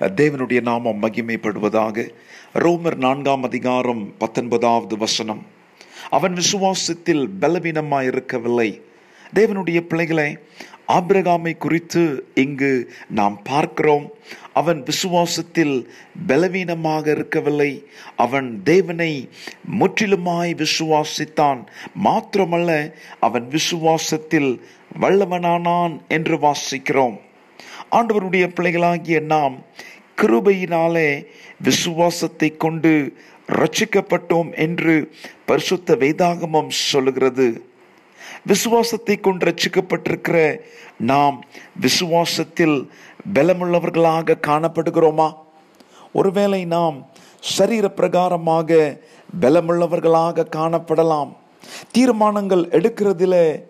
தேவனுடைய நாமம் மகிமைப்படுவதாக. ரோமர் நான்காம் அதிகாரம் பத்தொன்பதாவது வசனம். அவன் விசுவாசத்தில் பலவீனமாக இருக்கவில்லை. தேவனுடைய பிள்ளைகளை ஆபிரகாமை குறித்து இங்கு நாம் பார்க்கிறோம். அவன் விசுவாசத்தில் பலவீனமாக இருக்கவில்லை. அவன் தேவனை முற்றிலுமாய் விசுவாசித்தான். மாத்திரமல்ல அவன் விசுவாசத்தில் வல்லவனானான் என்று வாசிக்கிறோம். ஆண்டவருடைய பிள்ளைகளாகிய நாம் கிருபையினாலே விசுவாசத்தை கொண்டு ரட்சிக்கப்பட்டோம் என்று பரிசுத்த வேதாகமம் சொல்லுகிறது. விசுவாசத்தை கொண்டு ரட்சிக்கப்பட்டிருக்கிற நாம் விசுவாசத்தில் பலமுள்ளவர்களாக காணப்படுகிறோமா? ஒருவேளை நாம் சரீர பிரகாரமாக பலமுள்ளவர்களாக காணப்படலாம். தீர்மானங்கள் எடுக்கிறதில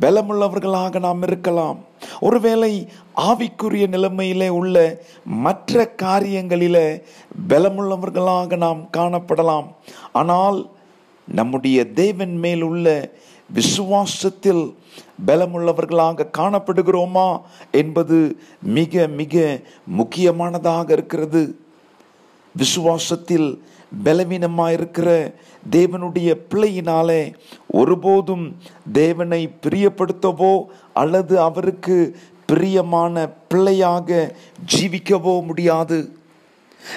பலமுள்ளவர்களாக நாம் இருக்கலாம். ஒருவேளை ஆவிக்குரிய நிலைமையிலே உள்ள மற்ற காரியங்களில பலமுள்ளவர்களாக நாம் காணப்படலாம். ஆனால் நம்முடைய தேவன் மேல் உள்ள விசுவாசத்தில் பலமுள்ளவர்களாக காணப்படுகிறோமா என்பது மிக மிக முக்கியமானதாக இருக்கிறது. விசுவாசத்தில் பலவீனமாயிருக்கிற தேவனுடைய பிள்ளையினாலே ஒருபோதும் தேவனை பிரியப்படுத்தவோ அல்லது அவருக்கு பிரியமான பிள்ளையாக ஜீவிக்கவோ முடியாது.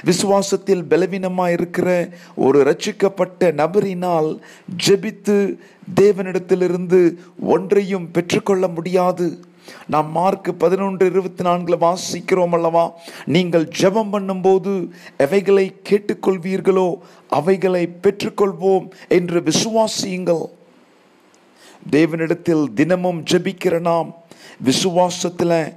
விசுவாசத்தில் பலவீனமாயிருக்கிற ஒரு ரட்சிக்கப்பட்ட நபரினால் ஜெபித்து தேவனிடத்திலிருந்து ஒன்றையும் பெற்றுக்கொள்ள முடியாது. நாம் மார்க் பதினொன்று இருபத்தி நான்கில் வாசிக்கிறோம் அல்லவா? நீங்கள் ஜெபம் பண்ணும்போது எவைகளை கேட்டுக்கொள்வீர்களோ அவைகளை பெற்றுக்கொள்வோம் என்று விசுவாசியுங்கள். தேவனிடத்தில் தினமும் ஜெபிக்கிற நாம் விசுவாசத்தில்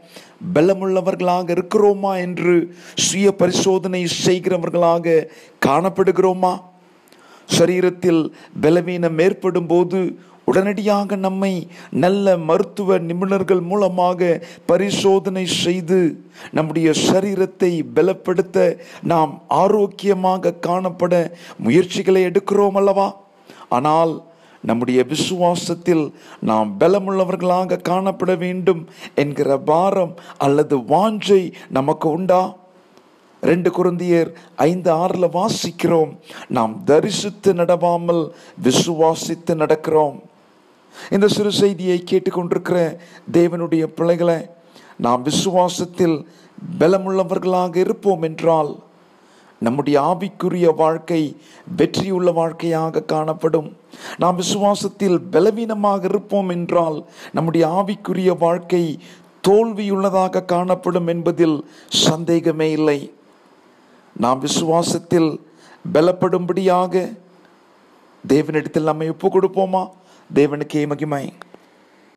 பலமுள்ளவர்களாக இருக்கிறோமா என்று சுய பரிசோதனை செய்கிறவர்களாக காணப்படுகிறோமா? சரீரத்தில் பலவீனம் ஏற்படும் போது உடனடியாக நம்மை நல்ல மருத்துவ நிபுணர்கள் மூலமாக பரிசோதனை செய்து நம்முடைய சரீரத்தை பலப்படுத்த நாம் ஆரோக்கியமாக காணப்பட முயற்சிகளை எடுக்கிறோம் அல்லவா? ஆனால் நம்முடைய விசுவாசத்தில் நாம் பலமுள்ளவர்களாக காணப்பட வேண்டும் என்கிற பாரம் அல்லது வாஞ்சை நமக்கு உண்டா? ரெண்டு குருந்தியர் ஐந்து ஆறில் வாசிக்கிறோம். நாம் தரிசித்து நடவாமல் விசுவாசித்து நடக்கிறோம். இந்த சிறு செய்தியை கேட்டுக்கொண்டிருக்கிற தேவனுடைய பிள்ளைகளை நாம் விசுவாசத்தில் பலமுள்ளவர்களாக இருப்போம் என்றால் நம்முடைய ஆவிக்குரிய வாழ்க்கை வெற்றியுள்ள வாழ்க்கையாக காணப்படும். நாம் விசுவாசத்தில் பலவீனமாக இருப்போம் என்றால் நம்முடைய ஆவிக்குரிய வாழ்க்கை தோல்வியுள்ளதாக காணப்படும் என்பதில் சந்தேகமே இல்லை. நாம் விசுவாசத்தில் பலப்படும்படியாக தேவனிடத்தில் நம்மை ஒப்பு கொடுப்போமா ദേവന്റെ കേമകിമായി